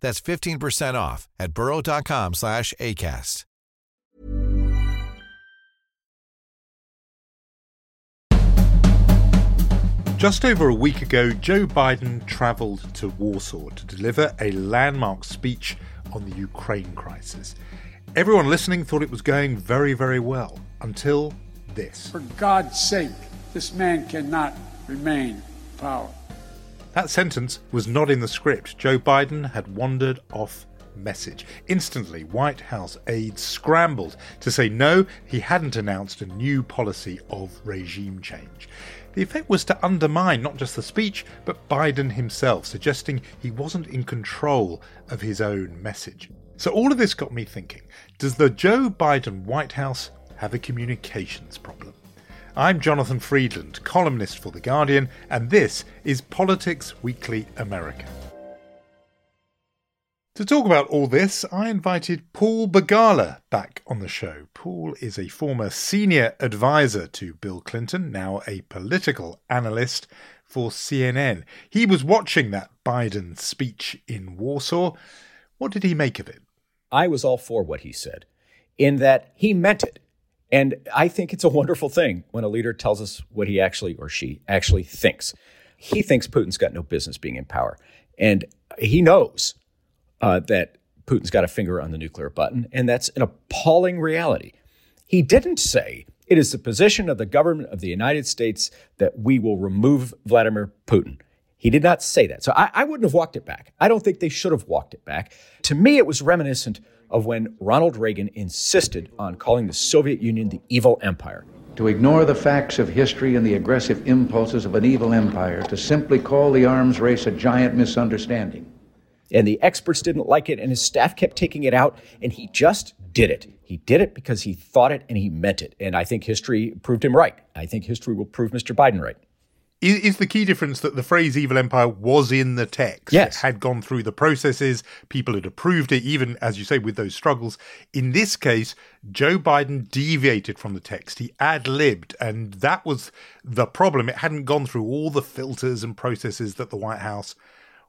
That's 15% off at burrow.com slash ACAST. Just over a week ago, Joe Biden travelled to Warsaw to deliver a landmark speech on the Ukraine crisis. Everyone listening thought it was going very, very well until this. For God's sake, this man cannot remain in power. That sentence was not in the script. Joe Biden had wandered off message. Instantly, White House aides scrambled to say no, he hadn't announced a new policy of regime change. The effect was to undermine not just the speech, but Biden himself, suggesting he wasn't in control of his own message. So, all of this got me thinking does the Joe Biden White House have a communications problem? I'm Jonathan Freedland, columnist for The Guardian, and this is Politics Weekly America. To talk about all this, I invited Paul Begala back on the show. Paul is a former senior advisor to Bill Clinton, now a political analyst for CNN. He was watching that Biden speech in Warsaw. What did he make of it? I was all for what he said, in that he meant it. And I think it's a wonderful thing when a leader tells us what he actually or she actually thinks. He thinks Putin's got no business being in power. And he knows uh, that Putin's got a finger on the nuclear button, and that's an appalling reality. He didn't say it is the position of the government of the United States that we will remove Vladimir Putin. He did not say that. So I, I wouldn't have walked it back. I don't think they should have walked it back. To me, it was reminiscent of when Ronald Reagan insisted on calling the Soviet Union the evil empire. To ignore the facts of history and the aggressive impulses of an evil empire, to simply call the arms race a giant misunderstanding and the experts didn't like it, and his staff kept taking it out, and he just did it. He did it because he thought it and he meant it. And I think history proved him right. I think history will prove Mr. Biden right. Is, the key difference that the phrase evil empire was in the text? Yes. It had gone through the processes, people had approved it, even, as you say, with those struggles. In this case, Joe Biden deviated from the text. He ad libbed, and that was the problem. It hadn't gone through all the filters and processes that the White House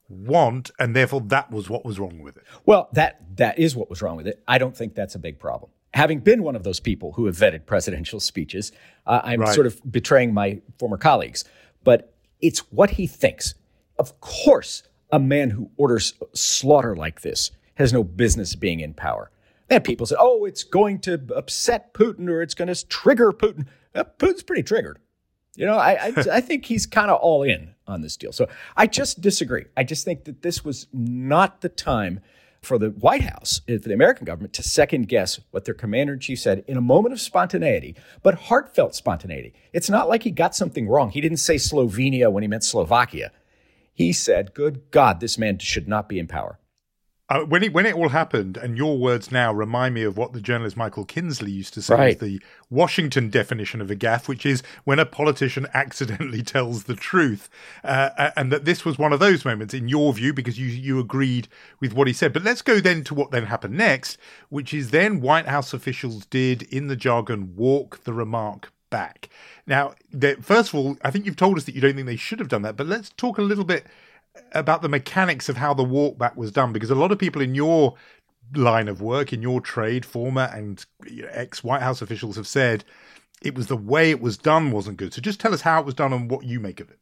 want, and therefore that was what was wrong with it. Well, that that is what was wrong with it. I don't think that's a big problem. Having been one of those people who have vetted presidential speeches, uh, I'm right. sort of betraying my former colleagues, but it's what he thinks. Of course, a man who orders slaughter like this has no business being in power. And people say, "Oh, it's going to upset Putin or it's going to trigger Putin." Uh, Putin's pretty triggered. You know, I I, I think he's kind of all in on this deal. So I just disagree. I just think that this was not the time for the White House, for the American government, to second guess what their commander in chief said in a moment of spontaneity, but heartfelt spontaneity. It's not like he got something wrong. He didn't say Slovenia when he meant Slovakia. He said, Good God, this man should not be in power. Uh, when it when it all happened, and your words now remind me of what the journalist Michael Kinsley used to say right. the Washington definition of a gaffe, which is when a politician accidentally tells the truth, uh, and that this was one of those moments, in your view, because you you agreed with what he said. But let's go then to what then happened next, which is then White House officials did, in the jargon, walk the remark back. Now, first of all, I think you've told us that you don't think they should have done that, but let's talk a little bit about the mechanics of how the walkback was done because a lot of people in your line of work in your trade former and ex white house officials have said it was the way it was done wasn't good so just tell us how it was done and what you make of it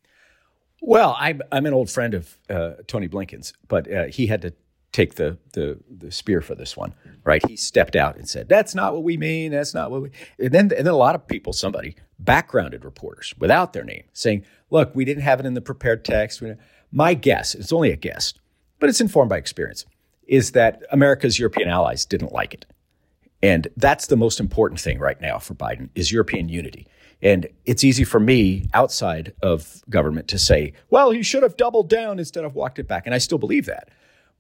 well i'm, I'm an old friend of uh, tony blinken's but uh, he had to take the, the, the spear for this one, right? He stepped out and said, "That's not what we mean. That's not what we." And then and then a lot of people, somebody backgrounded reporters without their name, saying, "Look, we didn't have it in the prepared text." My guess, it's only a guess, but it's informed by experience, is that America's European allies didn't like it, and that's the most important thing right now for Biden is European unity. And it's easy for me outside of government to say, well, he should have doubled down instead of walked it back. And I still believe that.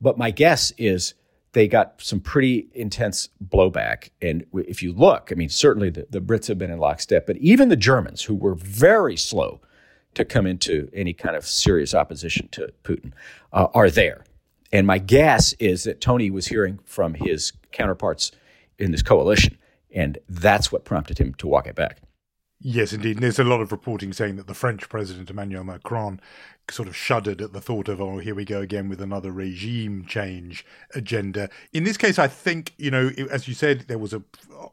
But my guess is they got some pretty intense blowback. And if you look, I mean, certainly the, the Brits have been in lockstep, but even the Germans, who were very slow to come into any kind of serious opposition to Putin, uh, are there. And my guess is that Tony was hearing from his counterparts in this coalition, and that's what prompted him to walk it back. Yes, indeed. And there's a lot of reporting saying that the French president, Emmanuel Macron, sort of shuddered at the thought of, oh, here we go again with another regime change agenda. In this case, I think, you know, as you said, there was a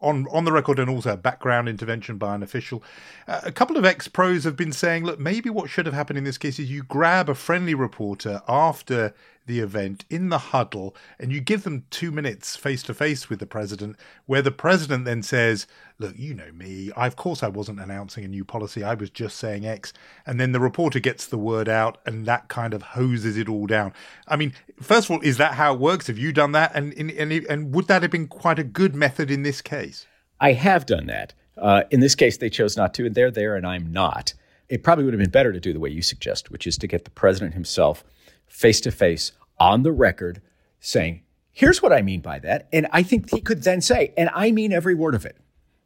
on on the record and also a background intervention by an official. Uh, a couple of ex pros have been saying, look, maybe what should have happened in this case is you grab a friendly reporter after the event in the huddle and you give them two minutes face to face with the president, where the president then says, Look, you know me. I, of course, I wasn't announcing a new policy. I was just saying X. And then the reporter gets the word out and that kind of hoses it all down. I mean, first of all, is that how it works? Have you done that? And, and, and would that have been quite a good method in this case? I have done that. Uh, in this case, they chose not to, and they're there and I'm not. It probably would have been better to do the way you suggest, which is to get the president himself face to face on the record saying, here's what I mean by that. And I think he could then say, and I mean every word of it.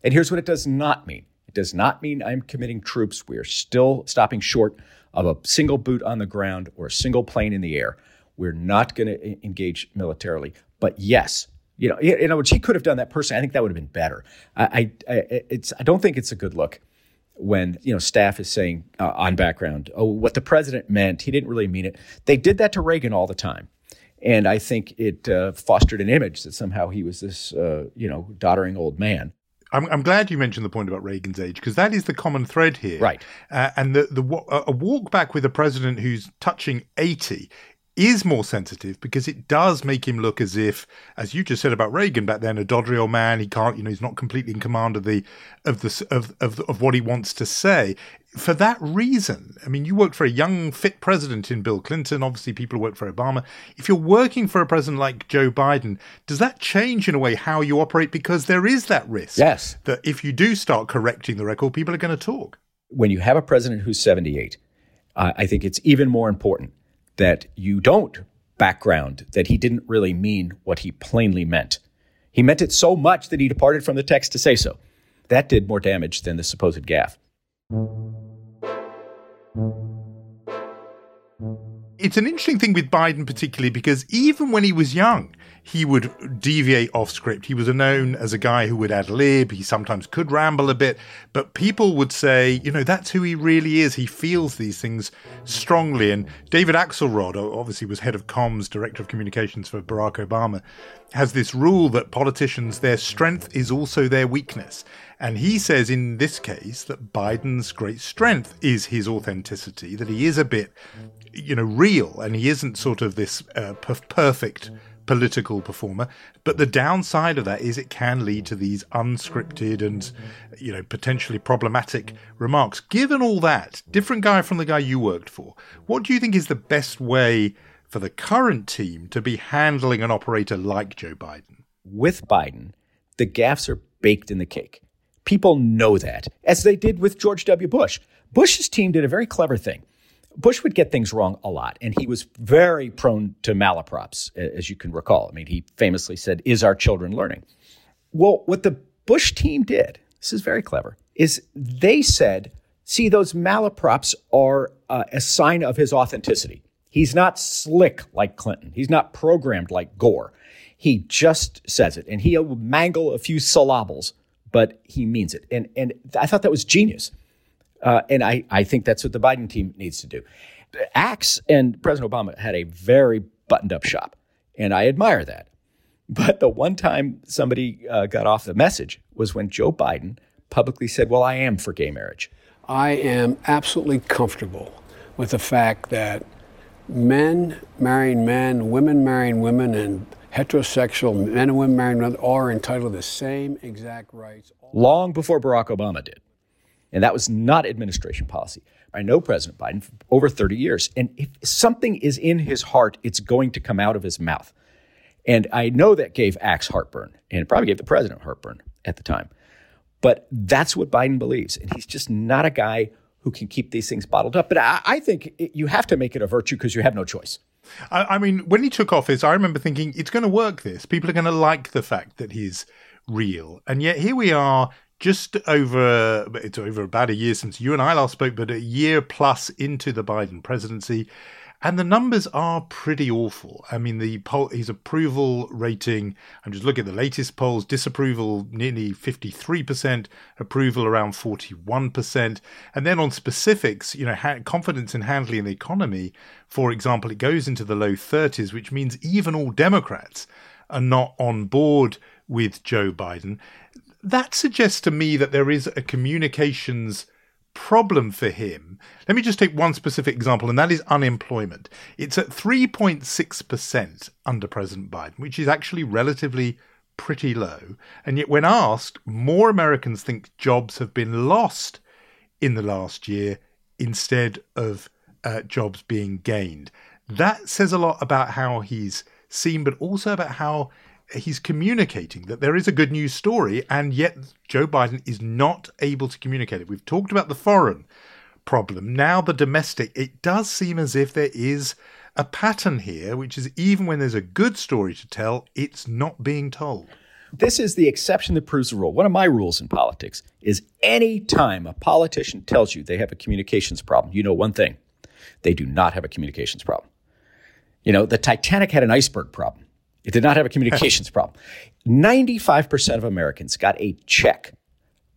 And here's what it does not mean it does not mean I'm committing troops. We are still stopping short of a single boot on the ground or a single plane in the air. We're not going to engage militarily. But yes, you know, in other words, he could have done that personally. I think that would have been better. I, I, it's, I don't think it's a good look when you know staff is saying uh, on background, "Oh, what the president meant, he didn't really mean it." They did that to Reagan all the time, and I think it uh, fostered an image that somehow he was this uh, you know doddering old man. I'm, I'm, glad you mentioned the point about Reagan's age because that is the common thread here, right? Uh, and the the a walk back with a president who's touching eighty is more sensitive because it does make him look as if, as you just said about Reagan back then, a doddery old man. He can't, you know, he's not completely in command of the of the of of, of what he wants to say. For that reason, I mean, you worked for a young, fit president in Bill Clinton. Obviously, people who worked for Obama. If you're working for a president like Joe Biden, does that change in a way how you operate? Because there is that risk. Yes. That if you do start correcting the record, people are going to talk. When you have a president who's 78, uh, I think it's even more important that you don't background that he didn't really mean what he plainly meant. He meant it so much that he departed from the text to say so. That did more damage than the supposed gaffe. It's an interesting thing with Biden, particularly because even when he was young, he would deviate off script. He was known as a guy who would ad lib. He sometimes could ramble a bit, but people would say, you know, that's who he really is. He feels these things strongly. And David Axelrod, obviously, was head of comms, director of communications for Barack Obama, has this rule that politicians, their strength is also their weakness. And he says in this case that Biden's great strength is his authenticity, that he is a bit, you know, real and he isn't sort of this uh, perfect political performer. But the downside of that is it can lead to these unscripted and, you know, potentially problematic remarks. Given all that, different guy from the guy you worked for, what do you think is the best way for the current team to be handling an operator like Joe Biden? With Biden, the gaffes are baked in the cake. People know that, as they did with George W. Bush. Bush's team did a very clever thing. Bush would get things wrong a lot, and he was very prone to malaprops, as you can recall. I mean, he famously said, Is our children learning? Well, what the Bush team did, this is very clever, is they said, See, those malaprops are uh, a sign of his authenticity. He's not slick like Clinton, he's not programmed like Gore. He just says it, and he'll mangle a few syllables, but he means it. And, and I thought that was genius. Uh, and I, I think that's what the Biden team needs to do. Axe and President Obama had a very buttoned up shop, and I admire that. But the one time somebody uh, got off the message was when Joe Biden publicly said, Well, I am for gay marriage. I am absolutely comfortable with the fact that men marrying men, women marrying women, and heterosexual men and women marrying men all are entitled to the same exact rights. Long before Barack Obama did. And that was not administration policy. I know President Biden for over 30 years. And if something is in his heart, it's going to come out of his mouth. And I know that gave Axe heartburn, and it probably gave the president heartburn at the time. But that's what Biden believes. And he's just not a guy who can keep these things bottled up. But I, I think it, you have to make it a virtue because you have no choice. I, I mean, when he took office, I remember thinking it's going to work. This people are going to like the fact that he's real, and yet here we are, just over it's over about a year since you and I last spoke, but a year plus into the Biden presidency, and the numbers are pretty awful. I mean, the poll, his approval rating, I'm just looking at the latest polls, disapproval nearly 53%, approval around 41%. And then on specifics, you know, ha- confidence in handling the economy, for example, it goes into the low 30s, which means even all Democrats are not on board with Joe Biden. That suggests to me that there is a communications problem for him. Let me just take one specific example, and that is unemployment. It's at 3.6% under President Biden, which is actually relatively pretty low. And yet, when asked, more Americans think jobs have been lost in the last year instead of uh, jobs being gained. That says a lot about how he's seen, but also about how he's communicating that there is a good news story, and yet Joe Biden is not able to communicate it. We've talked about the foreign problem. Now, the domestic, it does seem as if there is a pattern here, which is even when there's a good story to tell, it's not being told. This is the exception that proves the rule. One of my rules in politics is any time a politician tells you they have a communications problem, you know one thing they do not have a communications problem. You know, the Titanic had an iceberg problem. It did not have a communications problem. 95% of Americans got a check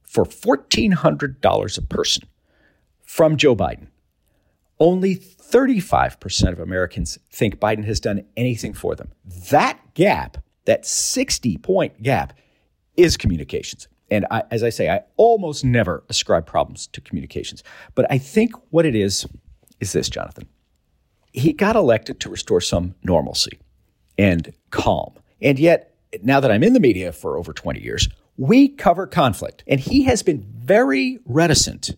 for $1,400 a person from Joe Biden. Only 35% of Americans think Biden has done anything for them. That gap, that 60 point gap, is communications. And I, as I say, I almost never ascribe problems to communications. But I think what it is is this, Jonathan. He got elected to restore some normalcy and calm. And yet, now that I'm in the media for over 20 years, we cover conflict. And he has been very reticent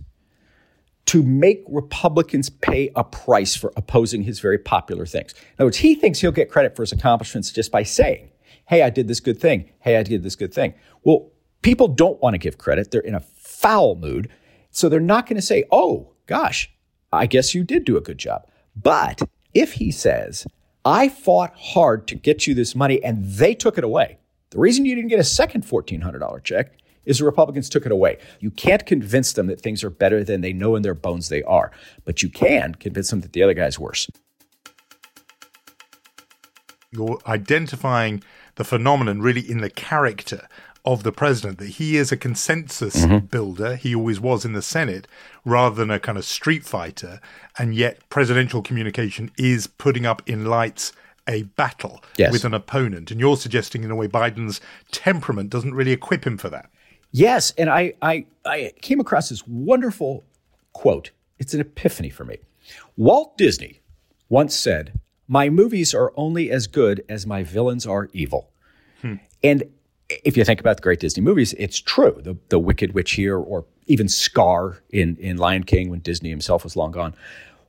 to make Republicans pay a price for opposing his very popular things. In other words, he thinks he'll get credit for his accomplishments just by saying, hey, I did this good thing. Hey, I did this good thing. Well, people don't want to give credit. They're in a foul mood. So they're not going to say, oh, gosh, I guess you did do a good job. But if he says, I fought hard to get you this money and they took it away. The reason you didn't get a second $1,400 check is the Republicans took it away. You can't convince them that things are better than they know in their bones they are, but you can convince them that the other guy's worse. You're identifying the phenomenon really in the character of the president that he is a consensus mm-hmm. builder. He always was in the Senate rather than a kind of street fighter. And yet, presidential communication is putting up in lights a battle yes. with an opponent. And you're suggesting, in a way, Biden's temperament doesn't really equip him for that. Yes. And I, I, I came across this wonderful quote. It's an epiphany for me. Walt Disney once said, My movies are only as good as my villains are evil. Hmm. And if you think about the great Disney movies, it's true. The, the Wicked Witch here, or even Scar in, in Lion King when Disney himself was long gone.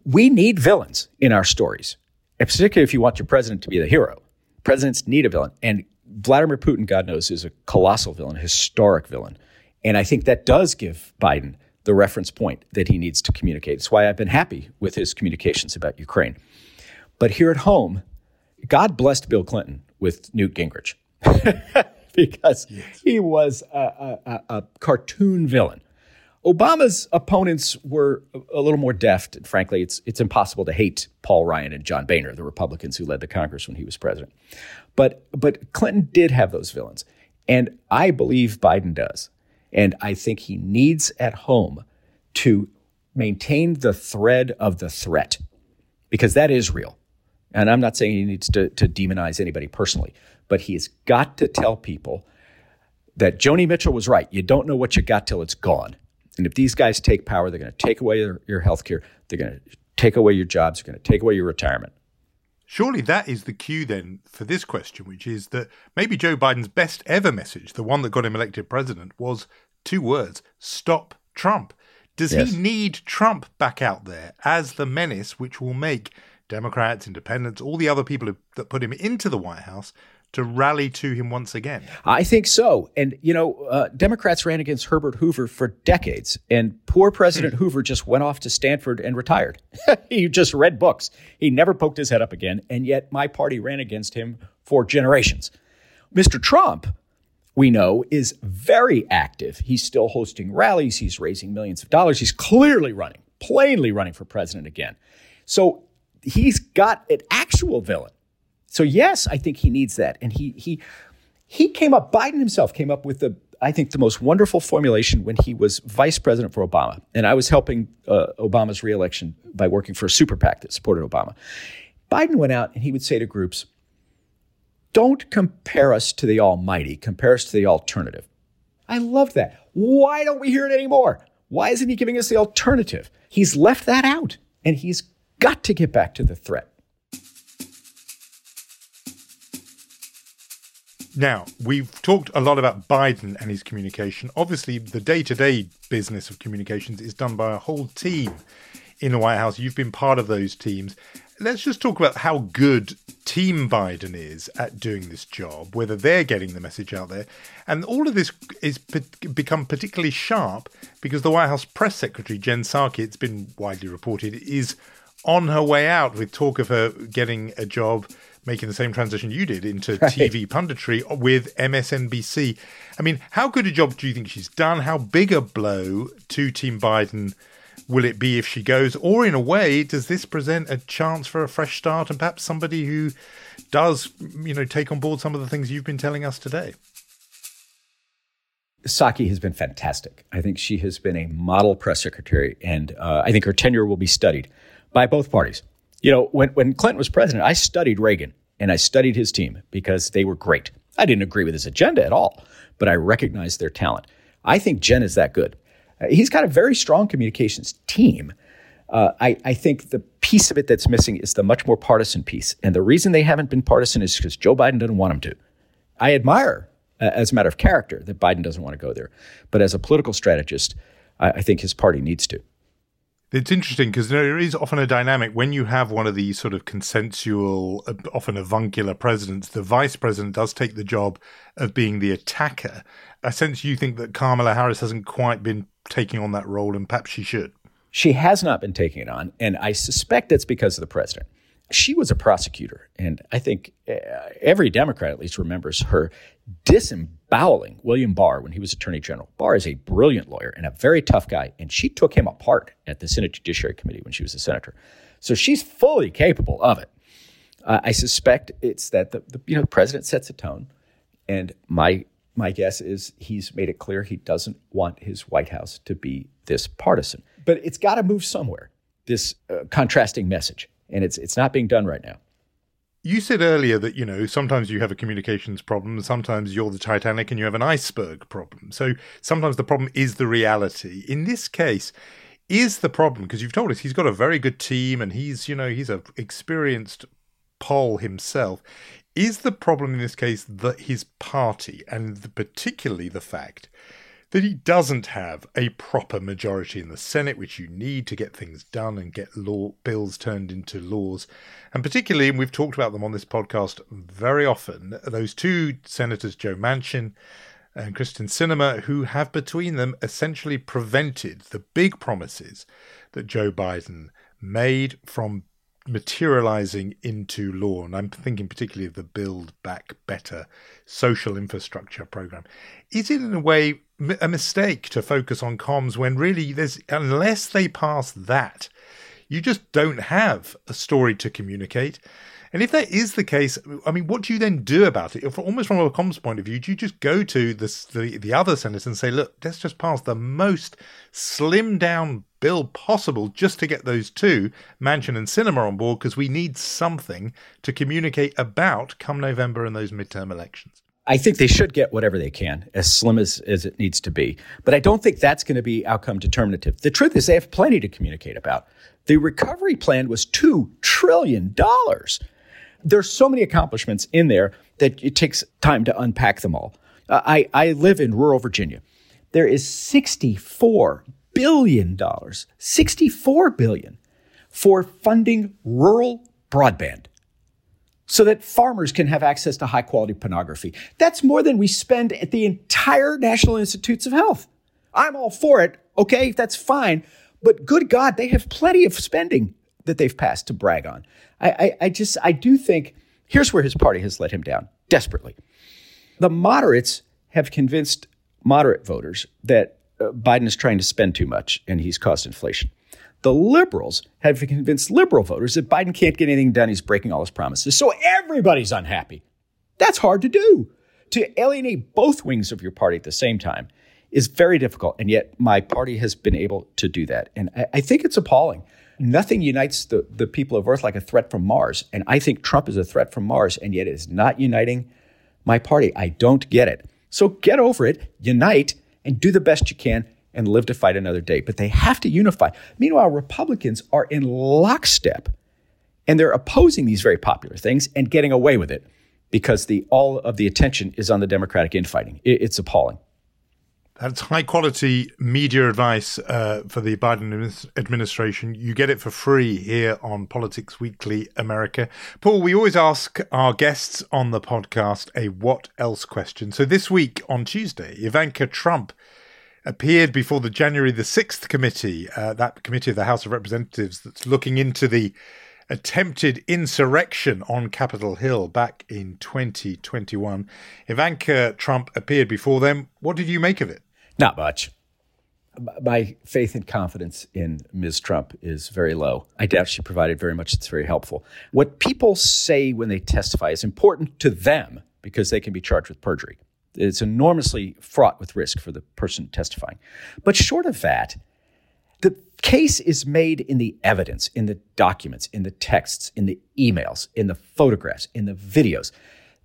We need villains in our stories, particularly if you want your president to be the hero. Presidents need a villain. And Vladimir Putin, God knows, is a colossal villain, historic villain. And I think that does give Biden the reference point that he needs to communicate. It's why I've been happy with his communications about Ukraine. But here at home, God blessed Bill Clinton with Newt Gingrich. because yes. he was a, a, a, cartoon villain. Obama's opponents were a little more deft. And frankly, it's, it's impossible to hate Paul Ryan and John Boehner, the Republicans who led the Congress when he was president. But, but Clinton did have those villains. And I believe Biden does. And I think he needs at home to maintain the thread of the threat because that is real. And I'm not saying he needs to, to demonize anybody personally, but he's got to tell people that Joni Mitchell was right. You don't know what you got till it's gone. And if these guys take power, they're going to take away your, your health care. They're going to take away your jobs. They're going to take away your retirement. Surely that is the cue then for this question, which is that maybe Joe Biden's best ever message, the one that got him elected president, was two words stop Trump. Does yes. he need Trump back out there as the menace which will make Democrats, independents, all the other people that put him into the White House to rally to him once again? I think so. And, you know, uh, Democrats ran against Herbert Hoover for decades, and poor President mm. Hoover just went off to Stanford and retired. he just read books. He never poked his head up again, and yet my party ran against him for generations. Mr. Trump, we know, is very active. He's still hosting rallies, he's raising millions of dollars. He's clearly running, plainly running for president again. So he's got an actual villain so yes, I think he needs that. And he he he came up, Biden himself came up with the I think the most wonderful formulation when he was vice president for Obama. And I was helping uh, Obama's reelection by working for a super PAC that supported Obama. Biden went out and he would say to groups, don't compare us to the almighty, compare us to the alternative. I love that. Why don't we hear it anymore? Why isn't he giving us the alternative? He's left that out, and he's got to get back to the threat. Now, we've talked a lot about Biden and his communication. Obviously, the day to day business of communications is done by a whole team in the White House. You've been part of those teams. Let's just talk about how good Team Biden is at doing this job, whether they're getting the message out there. And all of this is become particularly sharp because the White House press secretary, Jen Psaki, it's been widely reported, is on her way out with talk of her getting a job making the same transition you did into right. TV punditry with MSNBC. I mean, how good a job do you think she's done? How big a blow to Team Biden will it be if she goes? Or, in a way, does this present a chance for a fresh start and perhaps somebody who does, you know, take on board some of the things you've been telling us today? Psaki has been fantastic. I think she has been a model press secretary, and uh, I think her tenure will be studied by both parties. You know, when, when Clinton was president, I studied Reagan and I studied his team because they were great. I didn't agree with his agenda at all, but I recognized their talent. I think Jen is that good. Uh, he's got a very strong communications team. Uh, I, I, think the piece of it that's missing is the much more partisan piece. And the reason they haven't been partisan is because Joe Biden doesn't want them to. I admire, uh, as a matter of character, that Biden doesn't want to go there. But as a political strategist, I, I think his party needs to. It's interesting because there is often a dynamic when you have one of these sort of consensual, uh, often avuncular presidents. The vice president does take the job of being the attacker. I sense you think that Kamala Harris hasn't quite been taking on that role, and perhaps she should. She has not been taking it on, and I suspect it's because of the president. She was a prosecutor, and I think uh, every Democrat at least remembers her disemboweling William Barr when he was Attorney General. Barr is a brilliant lawyer and a very tough guy, and she took him apart at the Senate Judiciary Committee when she was a senator. So she's fully capable of it. Uh, I suspect it's that the, the, you know the president sets a tone, and my my guess is he's made it clear he doesn't want his White House to be this partisan. But it's got to move somewhere. This uh, contrasting message, and it's it's not being done right now. You said earlier that, you know, sometimes you have a communications problem, sometimes you're the Titanic and you have an iceberg problem. So sometimes the problem is the reality. In this case, is the problem because you've told us he's got a very good team and he's, you know, he's a experienced Pol himself. Is the problem in this case that his party and the, particularly the fact that he doesn't have a proper majority in the Senate, which you need to get things done and get law bills turned into laws. And particularly, and we've talked about them on this podcast very often, those two senators, Joe Manchin and Kyrsten Sinema, who have between them essentially prevented the big promises that Joe Biden made from materializing into law. And I'm thinking particularly of the Build Back Better social infrastructure program. Is it in a way a mistake to focus on comms when really there's, unless they pass that, you just don't have a story to communicate. And if that is the case, I mean, what do you then do about it? Almost from a comms point of view, do you just go to the, the, the other senators and say, look, let's just pass the most slim down bill possible just to get those two, Manchin and Sinema, on board because we need something to communicate about come November in those midterm elections? I think they should get whatever they can, as slim as, as it needs to be. But I don't think that's going to be outcome determinative. The truth is, they have plenty to communicate about. The recovery plan was $2 trillion. There's so many accomplishments in there that it takes time to unpack them all. Uh, I, I live in rural Virginia. There is $64 billion, 64 billion for funding rural broadband so that farmers can have access to high quality pornography. That's more than we spend at the entire National Institutes of Health. I'm all for it. Okay, that's fine. But good God, they have plenty of spending that they've passed to brag on. I, I, I just, I do think here's where his party has let him down desperately. The moderates have convinced moderate voters that uh, Biden is trying to spend too much and he's caused inflation. The liberals have convinced liberal voters that Biden can't get anything done. He's breaking all his promises. So everybody's unhappy. That's hard to do. To alienate both wings of your party at the same time is very difficult. And yet my party has been able to do that. And I, I think it's appalling. Nothing unites the, the people of Earth like a threat from Mars. And I think Trump is a threat from Mars, and yet it is not uniting my party. I don't get it. So get over it, unite, and do the best you can and live to fight another day. But they have to unify. Meanwhile, Republicans are in lockstep and they're opposing these very popular things and getting away with it because the all of the attention is on the Democratic infighting. It, it's appalling. That's high quality media advice uh, for the Biden administration. You get it for free here on Politics Weekly America. Paul, we always ask our guests on the podcast a what else question. So this week on Tuesday, Ivanka Trump appeared before the January the 6th committee, uh, that committee of the House of Representatives that's looking into the attempted insurrection on Capitol Hill back in 2021. Ivanka Trump appeared before them. What did you make of it? Not much. My faith and confidence in Ms. Trump is very low. I doubt she provided very much that's very helpful. What people say when they testify is important to them because they can be charged with perjury. It's enormously fraught with risk for the person testifying. But short of that, the case is made in the evidence, in the documents, in the texts, in the emails, in the photographs, in the videos.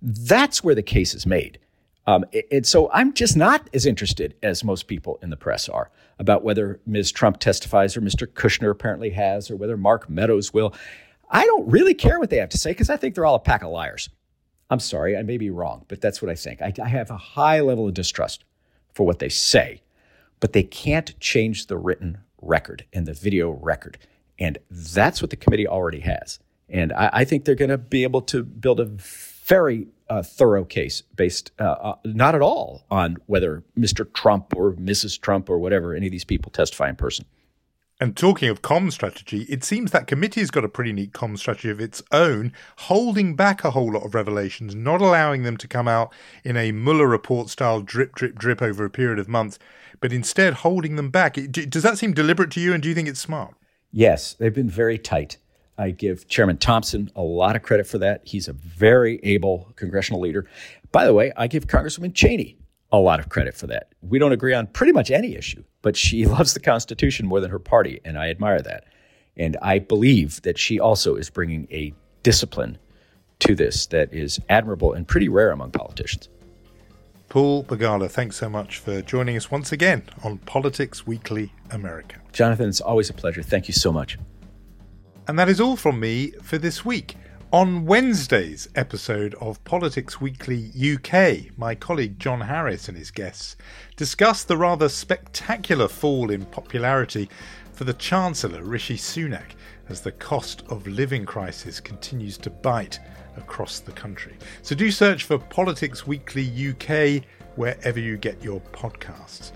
That's where the case is made. Um, and so I'm just not as interested as most people in the press are about whether Ms. Trump testifies or Mr. Kushner apparently has or whether Mark Meadows will. I don't really care what they have to say because I think they're all a pack of liars. I'm sorry, I may be wrong, but that's what I think. I, I have a high level of distrust for what they say, but they can't change the written record and the video record. And that's what the committee already has. And I, I think they're going to be able to build a very uh, thorough case based uh, uh, not at all on whether Mr. Trump or Mrs. Trump or whatever any of these people testify in person. And talking of com strategy, it seems that committee's got a pretty neat com strategy of its own, holding back a whole lot of revelations, not allowing them to come out in a Mueller report style drip, drip, drip over a period of months, but instead holding them back. Does that seem deliberate to you, and do you think it's smart? Yes, they've been very tight. I give Chairman Thompson a lot of credit for that. He's a very able congressional leader. By the way, I give Congresswoman Cheney a lot of credit for that. We don't agree on pretty much any issue, but she loves the Constitution more than her party, and I admire that. And I believe that she also is bringing a discipline to this that is admirable and pretty rare among politicians. Paul Begala, thanks so much for joining us once again on Politics Weekly America. Jonathan, it's always a pleasure. Thank you so much. And that is all from me for this week. On Wednesday's episode of Politics Weekly UK, my colleague John Harris and his guests discuss the rather spectacular fall in popularity for the Chancellor Rishi Sunak as the cost of living crisis continues to bite across the country. So do search for Politics Weekly UK wherever you get your podcasts.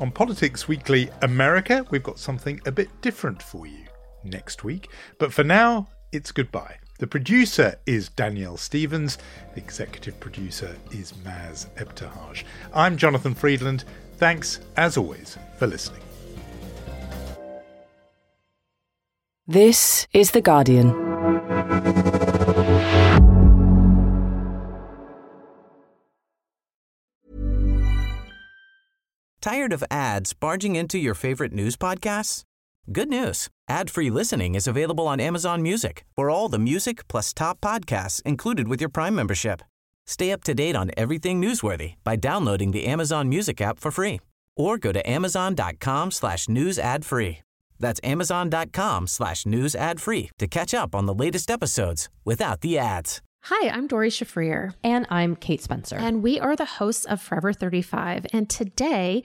On Politics Weekly America, we've got something a bit different for you next week. But for now, it's goodbye. The producer is Danielle Stevens. The executive producer is Maz Ebtehaj. I'm Jonathan Freedland. Thanks, as always, for listening. This is The Guardian. Tired of ads barging into your favorite news podcasts? Good news. Ad-free listening is available on Amazon Music for all the music plus top podcasts included with your Prime membership. Stay up to date on everything newsworthy by downloading the Amazon Music app for free or go to amazon.com slash news ad free. That's amazon.com slash news ad free to catch up on the latest episodes without the ads. Hi, I'm Doree Shafrir. And I'm Kate Spencer. And we are the hosts of Forever 35. And today,